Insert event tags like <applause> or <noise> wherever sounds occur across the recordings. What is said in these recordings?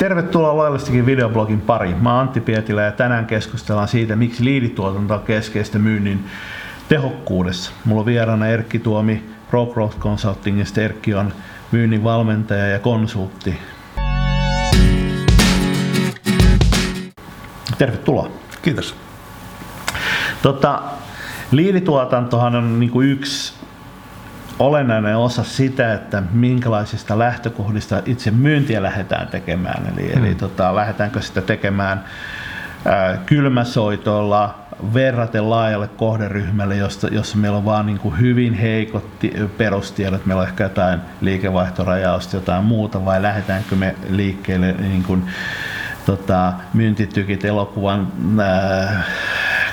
Tervetuloa Loyalistikin videoblogin pari. Mä oon Antti Pietilä ja tänään keskustellaan siitä, miksi liidituotanto on keskeistä myynnin tehokkuudessa. Mulla on vieraana Erkki Tuomi Pro Growth Consultingista. Erkki on myynnin valmentaja ja konsultti. Tervetuloa. Kiitos. Tota, liidituotantohan on niin kuin yksi olennainen osa sitä, että minkälaisista lähtökohdista itse myyntiä lähdetään tekemään. Eli, hmm. eli tota, lähdetäänkö sitä tekemään ää, kylmäsoitolla verraten laajalle kohderyhmälle, josta, jossa meillä on vaan niin kuin hyvin heikot perustiedot, meillä on ehkä jotain liikevaihtorajausta, jotain muuta, vai lähdetäänkö me liikkeelle niin kuin, tota, myyntitykit elokuvan ää,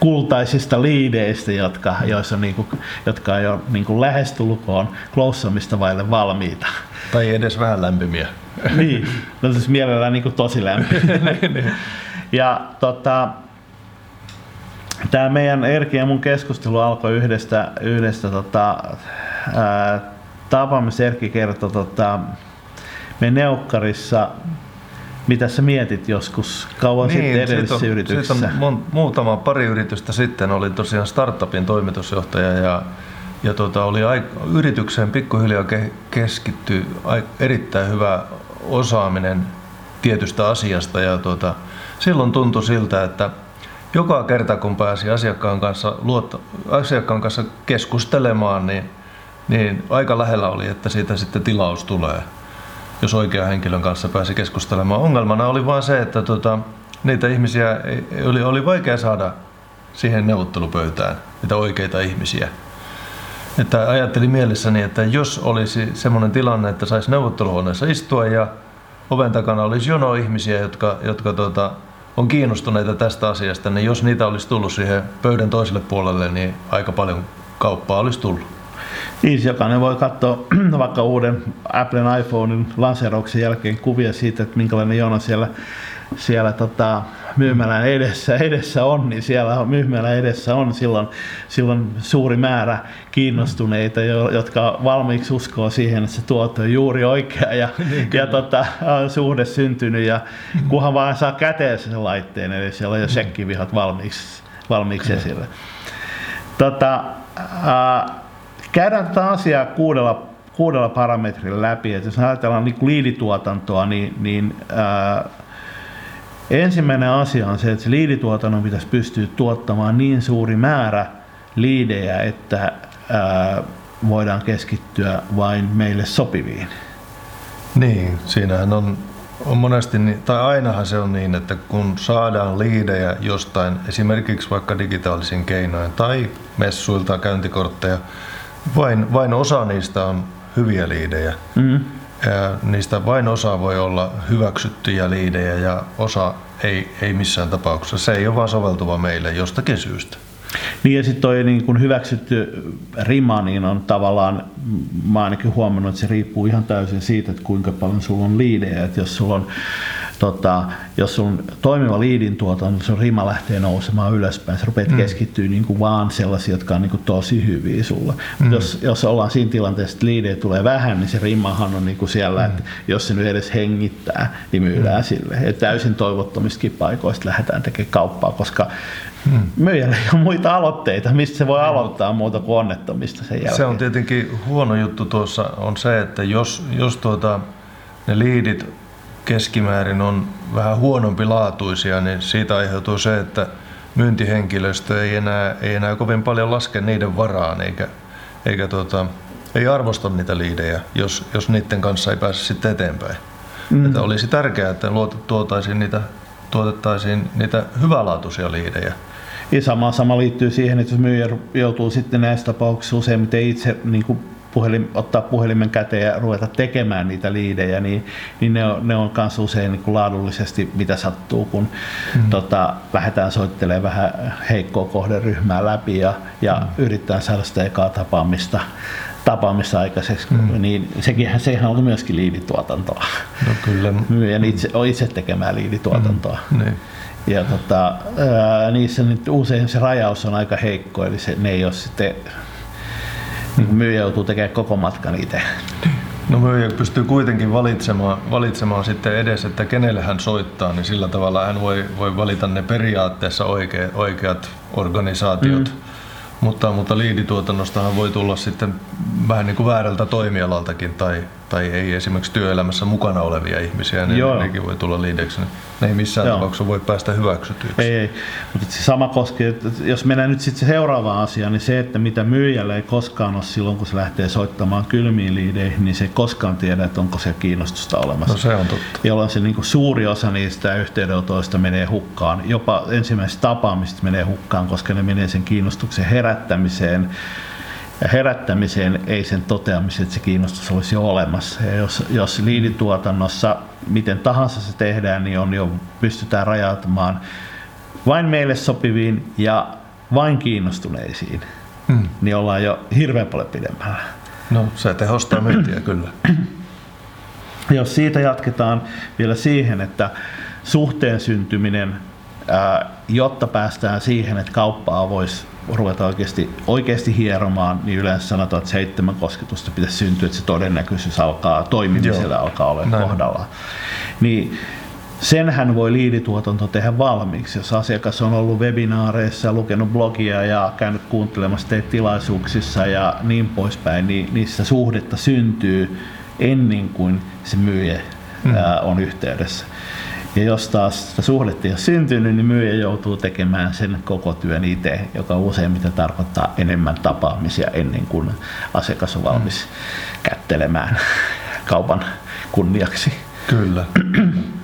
kultaisista liideistä, jotka, joissa on niinku, jotka on jo niinku lähestulkoon kloussamista vaille valmiita. Tai edes vähän lämpimiä. niin, no siis mielellään niinku tosi lämpimiä. <laughs> Niin, niin. ja tota, tämä meidän Erki ja mun keskustelu alkoi yhdestä, yhdestä tota, ää, tapaamista. Erkki kertoi tota, me Neukkarissa mitä sä mietit joskus kauan niin, sitten edellisessä on, yrityksessä? Siitä on muutama pari yritystä sitten oli tosiaan startupin toimitusjohtaja ja, ja tota, oli aik- yritykseen pikkuhiljaa ke- keskitty erittäin hyvä osaaminen tietystä asiasta ja tota, silloin tuntui siltä, että joka kerta kun pääsi asiakkaan kanssa, luotta, asiakkaan kanssa keskustelemaan, niin, niin aika lähellä oli, että siitä sitten tilaus tulee jos oikean henkilön kanssa pääsi keskustelemaan. Ongelmana oli vain se, että tota, niitä ihmisiä oli, oli vaikea saada siihen neuvottelupöytään, niitä oikeita ihmisiä. Että ajattelin mielessäni, että jos olisi semmoinen tilanne, että saisi neuvotteluhuoneessa istua ja oven takana olisi jono ihmisiä, jotka, jotka tota, on kiinnostuneita tästä asiasta, niin jos niitä olisi tullut siihen pöydän toiselle puolelle, niin aika paljon kauppaa olisi tullut. Niin, jokainen voi katsoa <clears throat> vaikka uuden Applen iPhonein lanseerauksen jälkeen kuvia siitä, että minkälainen jono siellä, siellä tota, myymälän edessä, edessä on, niin siellä myymälän edessä on silloin, silloin suuri määrä kiinnostuneita, jotka valmiiksi uskoo siihen, että se tuote on juuri oikea ja, <laughs> niin, ja tota, on suhde syntynyt ja kunhan vaan saa käteen sen laitteen, eli siellä on jo sekkivihat valmiiksi, valmiiksi esillä. Tota, äh, Käydään tätä asiaa kuudella, kuudella parametrilla läpi. Et jos ajatellaan niin liidituotantoa, niin, niin ää, ensimmäinen asia on se, että se liidituotannon pitäisi pystyä tuottamaan niin suuri määrä liidejä, että ää, voidaan keskittyä vain meille sopiviin. Niin, siinähän on, on monesti, tai ainahan se on niin, että kun saadaan liidejä jostain, esimerkiksi vaikka digitaalisin keinoin tai messuilta käyntikortteja, vain, vain osa niistä on hyviä liidejä. Mm. Ja niistä vain osa voi olla hyväksyttyjä liidejä ja osa ei, ei missään tapauksessa. Se ei ole vaan soveltuva meille jostakin syystä. Niin ja sitten toi niin kun hyväksytty rima, niin on tavallaan, mä ainakin huomannut, että se riippuu ihan täysin siitä, että kuinka paljon sulla on liidejä. Että jos sulla on tota, jos sun toimiva liidin tuotanto, niin sun rima lähtee nousemaan ylöspäin, sä rupeat mm. keskittyä niin kuin vaan sellaisia, jotka on niin kuin tosi hyviä sulla. Mm. Jos, jos ollaan siinä tilanteessa, että liidejä tulee vähän, niin se rimahan on niin kuin siellä, mm. että jos se nyt edes hengittää, niin myydään mm. sille. Et täysin toivottomistakin paikoista lähdetään tekemään kauppaa, koska Hmm. Myyjällä ei ole muita aloitteita, mistä se voi aloittaa muuta kuin onnettomista sen jälkeen. Se on tietenkin huono juttu tuossa on se, että jos, jos tuota, ne liidit keskimäärin on vähän huonompi laatuisia, niin siitä aiheutuu se, että myyntihenkilöstö ei enää, ei enää kovin paljon laske niiden varaan eikä, eikä tuota, ei arvosta niitä liidejä, jos, jos niiden kanssa ei pääse sitten eteenpäin. Mm. Että olisi tärkeää, että tuotaisiin niitä, tuotettaisiin niitä hyvälaatuisia liidejä. Ja sama, sama liittyy siihen, että jos myyjä joutuu sitten näissä tapauksissa useimmiten itse niin kuin puhelin, ottaa puhelimen käteen ja ruveta tekemään niitä liidejä, niin, niin ne on, ne on kanssa usein niin kuin laadullisesti mitä sattuu, kun mm. tota, lähdetään soittelemaan vähän heikkoa kohderyhmää läpi ja, ja mm. yrittää saada sitä ekaa tapaamista tapaamista aikaiseksi, mm. niin sekin, sehän on myöskin liidituotantoa. No kyllä. <laughs> Myyjän itse, on itse tekemään liidituotantoa. Mm. Niin. Ja tota, ää, niissä nyt usein se rajaus on aika heikko, eli se, ne ei ole sitten niin myyjä joutuu tekemään koko matkan itse. No myyjä pystyy kuitenkin valitsemaan, valitsemaan sitten edes, että kenelle hän soittaa, niin sillä tavalla hän voi, voi valita ne periaatteessa oikeat, oikeat organisaatiot. Mm. Mutta, mutta liidituotannostahan voi tulla sitten vähän niin kuin väärältä toimialaltakin tai, tai ei esimerkiksi työelämässä mukana olevia ihmisiä, niin Joo. nekin voi tulla liideksi. Ne ei missään Joo. tapauksessa voi päästä hyväksytyksi. Ei, ei. mutta se sama koskee, että jos mennään nyt sitten seuraavaan asiaan, niin se, että mitä myyjälle ei koskaan ole silloin, kun se lähtee soittamaan kylmiin liideihin, niin se ei koskaan tiedä, että onko se kiinnostusta olemassa. No se on totta. Jolloin se niin kuin suuri osa niistä yhteydenotoista menee hukkaan. Jopa ensimmäisestä tapaamista menee hukkaan, koska ne menee sen kiinnostuksen herättämiseen herättämiseen, ei sen toteamiseen, että se kiinnostus olisi jo olemassa. Ja jos, jos liidituotannossa miten tahansa se tehdään, niin on jo pystytään rajautumaan vain meille sopiviin ja vain kiinnostuneisiin, hmm. niin ollaan jo hirveän paljon pidemmällä. No se tehostaa myyntiä kyllä. Jos siitä jatketaan vielä siihen, että suhteen syntyminen, jotta päästään siihen, että kauppaa voisi ruveta oikeasti, oikeasti hieromaan, niin yleensä sanotaan, että seitsemän kosketusta pitäisi syntyä, että se todennäköisyys alkaa toimimisella Joo. alkaa olla kohdalla. Niin senhän voi liidituotanto tehdä valmiiksi. Jos asiakas on ollut webinaareissa, lukenut blogia ja käynyt kuuntelemassa teitä tilaisuuksissa ja niin poispäin, niin niissä suhdetta syntyy ennen kuin se myyjä mm. on yhteydessä. Ja jos taas sitä suhdetta ei ole syntynyt, niin myyjä joutuu tekemään sen koko työn itse, joka useimmiten tarkoittaa enemmän tapaamisia ennen kuin asiakas on valmis mm. kättelemään kaupan kunniaksi. Kyllä. <clears throat>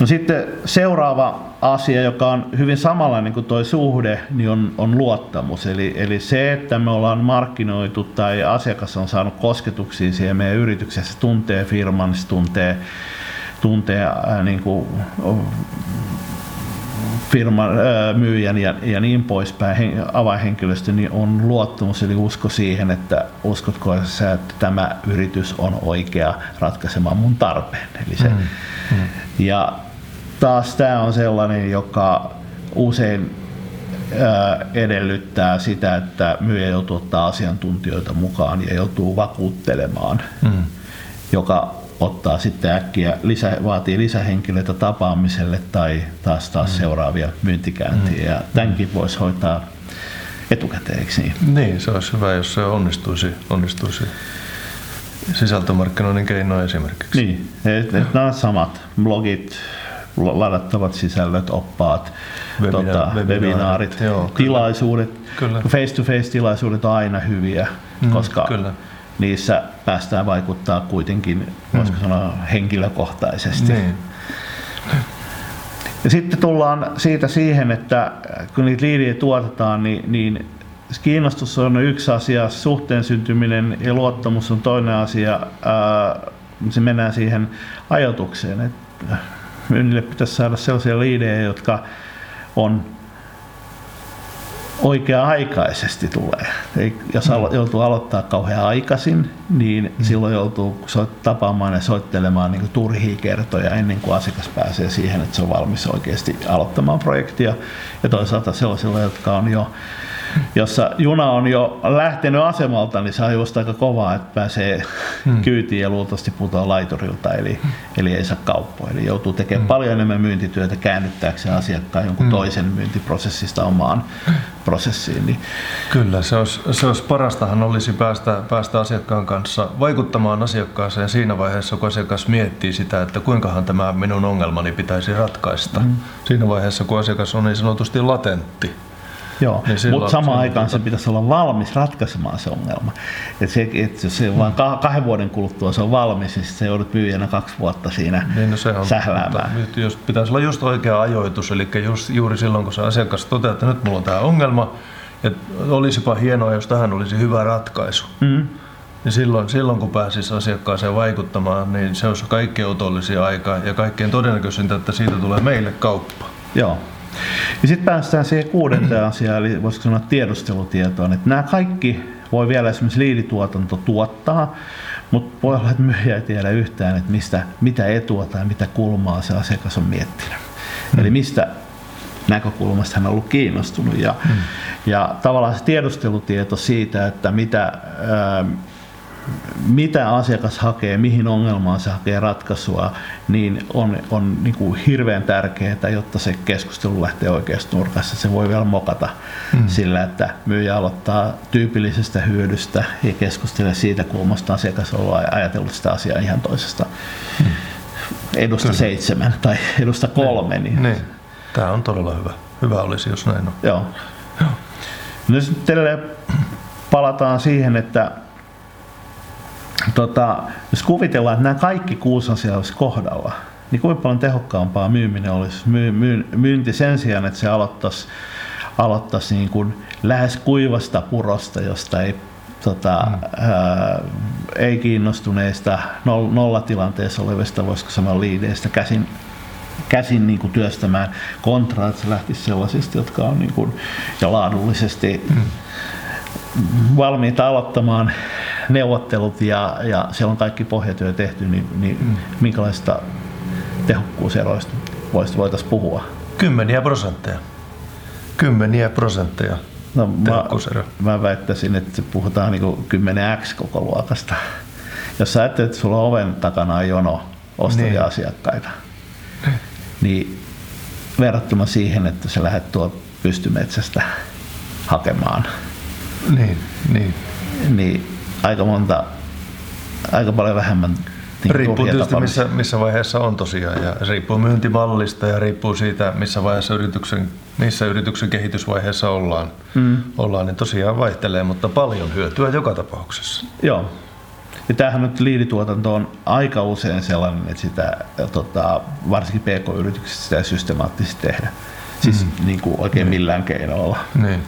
No sitten seuraava asia, joka on hyvin samanlainen kuin tuo suhde, niin on, on luottamus. Eli, eli se, että me ollaan markkinoitu tai asiakas on saanut kosketuksia siihen meidän yrityksessä, tuntee firman, se tuntee tuntee ää, niin kuin, firman ää, myyjän ja, ja niin poispäin, hen, avainhenkilöstö, niin on luottamus eli usko siihen, että uskotko sä, että tämä yritys on oikea ratkaisemaan mun tarpeen. Eli se, mm. Mm. Ja taas tämä on sellainen, joka usein edellyttää sitä, että myyjä joutuu ottaa asiantuntijoita mukaan ja joutuu vakuuttelemaan, mm. joka ottaa sitten äkkiä, lisä, vaatii lisähenkilöitä tapaamiselle tai taas taas mm. seuraavia myyntikäyntiä. Mm. Ja tämänkin voisi hoitaa etukäteen, eikö niin? Niin, se olisi hyvä, jos se onnistuisi, onnistuisi sisältömarkkinoinnin keino esimerkiksi. Niin, et, et nämä samat blogit, ladattavat sisällöt, oppaat, Webina- tota, webinaarit, joo, tilaisuudet. Kyllä. Face-to-face tilaisuudet on aina hyviä, mm, koska kyllä niissä päästään vaikuttaa kuitenkin, voisiko mm. sanoa, henkilökohtaisesti. Niin. Ja sitten tullaan siitä siihen, että kun niitä liidejä tuotetaan, niin, niin kiinnostus on yksi asia, suhteen syntyminen ja luottamus on toinen asia. Ää, se mennään siihen ajatukseen, että myynnille pitäisi saada sellaisia liidejä, jotka on oikea-aikaisesti tulee. Ei, jos alo- joutuu aloittaa kauhean aikaisin, niin mm. silloin joutuu tapaamaan ja soittelemaan niin turhia kertoja ennen kuin asiakas pääsee siihen, että se on valmis oikeasti aloittamaan projektia. Ja toisaalta sellaisilla, jotka on jo jossa juna on jo lähtenyt asemalta, niin on just aika kovaa, että pääsee hmm. kyytiin ja luultavasti putoaa laiturilta, eli, hmm. eli ei saa kauppoa. Eli joutuu tekemään hmm. paljon enemmän myyntityötä käännyttääkseen asiakkaan jonkun hmm. toisen myyntiprosessista omaan prosessiin. Niin. Kyllä, se olisi, se olisi parastahan olisi päästä, päästä asiakkaan kanssa vaikuttamaan asiakkaaseen siinä vaiheessa, kun asiakas miettii sitä, että kuinkahan tämä minun ongelmani pitäisi ratkaista. Hmm. Siinä vaiheessa, kun asiakas on niin sanotusti latentti. Joo, niin mutta samaan aikaan se pitäisi olla valmis ratkaisemaan se ongelma. Et se, et jos se vain kahden vuoden kuluttua se on valmis, niin se joudut myyjänä kaksi vuotta siinä niin no se on, sähläämään. Mutta just, pitäisi olla just oikea ajoitus, eli just, juuri silloin kun se asiakas toteaa, että nyt mulla on tämä ongelma, ja olisipa hienoa, jos tähän olisi hyvä ratkaisu. Mm. Niin silloin, silloin kun pääsisi asiakkaaseen vaikuttamaan, niin se olisi kaikkein otollisia aikaa ja kaikkein todennäköisintä, että siitä tulee meille kauppa. Joo. Ja sitten päästään siihen kuudenteen asiaan, eli voisiko sanoa tiedustelutietoon, että nämä kaikki voi vielä esimerkiksi liidituotanto tuottaa, mutta voi olla, että myyjä ei tiedä yhtään, että mistä, mitä etua tai mitä kulmaa se asiakas on miettinyt. Mm. Eli mistä näkökulmasta hän on ollut kiinnostunut. Ja, mm. ja tavallaan se tiedustelutieto siitä, että mitä, mitä asiakas hakee, mihin ongelmaan se hakee ratkaisua, niin on, on niin kuin hirveän tärkeää, jotta se keskustelu lähtee oikeasta nurkassa. Se voi vielä mokata mm. sillä, että myyjä aloittaa tyypillisestä hyödystä ja keskustelee siitä kulmasta asiakas on ajatellut sitä asiaa ihan toisesta mm. edusta Kyllä. seitsemän tai edusta kolme. Niin, niin. niin. Tämä on todella hyvä. Hyvä olisi, jos näin on. Joo. Joo. Nyt palataan siihen, että tota, jos kuvitellaan, että nämä kaikki kuusi asiaa olisi kohdalla, niin kuinka paljon tehokkaampaa myyminen olisi myy, myy, myynti sen sijaan, että se aloittaisi, aloittaisi niin kuin lähes kuivasta purosta, josta ei, tota, mm. ää, ei kiinnostuneista nollatilanteessa olevista, voisiko sanoa liideistä käsin, käsin niin kuin työstämään kontra, että se lähtisi sellaisista, jotka on niin kuin, ja laadullisesti mm. valmiita aloittamaan neuvottelut ja, ja siellä on kaikki pohjatyö tehty, niin, niin mm. minkälaista tehokkuuseroista voitaisiin puhua? Kymmeniä prosentteja. Kymmeniä prosentteja no, mä, mä väittäisin, että puhutaan niin 10x koko luokasta. Jos sä ajattelet, että sulla on oven takana on jono ostavia niin. asiakkaita, niin. verrattuna siihen, että sä lähdet tuolta pystymetsästä hakemaan, niin, niin. niin aika monta, aika paljon vähemmän niin riippuu tietysti missä, missä vaiheessa on tosiaan ja riippuu myyntimallista ja riippuu siitä missä vaiheessa yrityksen, missä yrityksen kehitysvaiheessa ollaan, mm. ollaan niin tosiaan vaihtelee, mutta paljon hyötyä joka tapauksessa. Joo. Ja tämähän nyt liidituotanto on aika usein sellainen, että sitä tota, varsinkin PK-yrityksissä sitä ei systemaattisesti tehdä. Siis mm. niin kuin oikein niin. millään keinoilla. Niin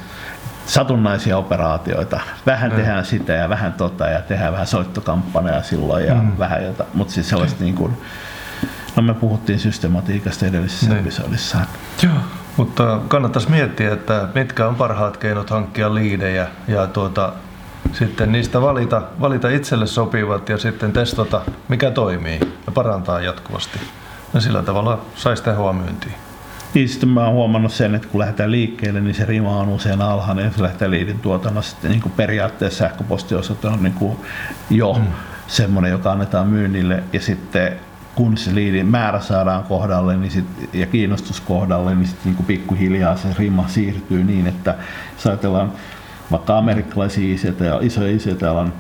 satunnaisia operaatioita. Vähän mm. tehdään sitä ja vähän tota ja tehdään vähän soittokampanjaa silloin ja mm. vähän jota, mutta siis sellaista niin kuin, no me puhuttiin systematiikasta edellisessä niin. episodissa. Joo, mutta kannattaisi miettiä, että mitkä on parhaat keinot hankkia liidejä ja tuota, sitten niistä valita, valita itselle sopivat ja sitten testata, mikä toimii ja parantaa jatkuvasti. Ja sillä tavalla saisi tehoa myyntiin. Niin sitten mä oon huomannut sen, että kun lähdetään liikkeelle, niin se rima on usein alhainen. Jos lähtee liidin tuotannossa, sitten niin kuin periaatteessa sähköpostiosoite on niin kuin jo mm. semmoinen, joka annetaan myynnille. Ja sitten kun se liidin määrä saadaan kohdalle niin sit, ja kiinnostus kohdalle, niin sitten niin pikkuhiljaa se rima siirtyy niin, että jos ajatellaan vaikka amerikkalaisia ICT ja isoja ICT-alan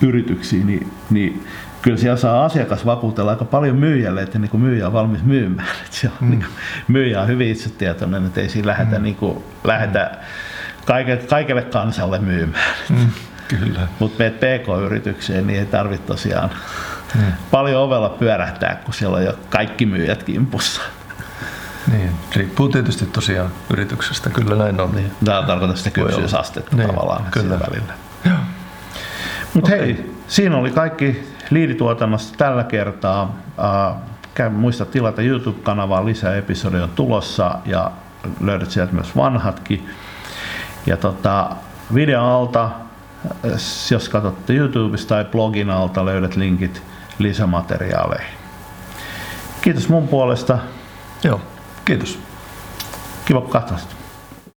yrityksiä, niin, niin kyllä siellä saa asiakas vakuutella aika paljon myyjälle, että niin kuin myyjä on valmis myymään. <laughs> Että siellä mm. niin kuin, myyjä on hyvin itsetietoinen, että ei siinä lähdetä, mm. niin kuin, lähdetä kaikille, kaikille kansalle myymään. Mm. Kyllä. Mutta meet PK-yritykseen, niin ei tarvitse tosiaan mm. paljon ovella pyörähtää, kun siellä on jo kaikki myyjät kimpussa. Niin, riippuu tietysti tosiaan yrityksestä, kyllä näin on. Niin. Tämä tarkoittaa sitä kypsyysastetta niin, tavallaan kyllä. välillä. Mutta okay. hei, siinä oli kaikki liidituotannosta tällä kertaa. Käy, muista tilata YouTube-kanavaa, lisää episodeja on tulossa ja löydät sieltä myös vanhatkin. Ja tota, videon alta, jos katsotte YouTubesta tai blogin alta, löydät linkit lisämateriaaleihin. Kiitos mun puolesta. Joo, kiitos. Kiva katsoa.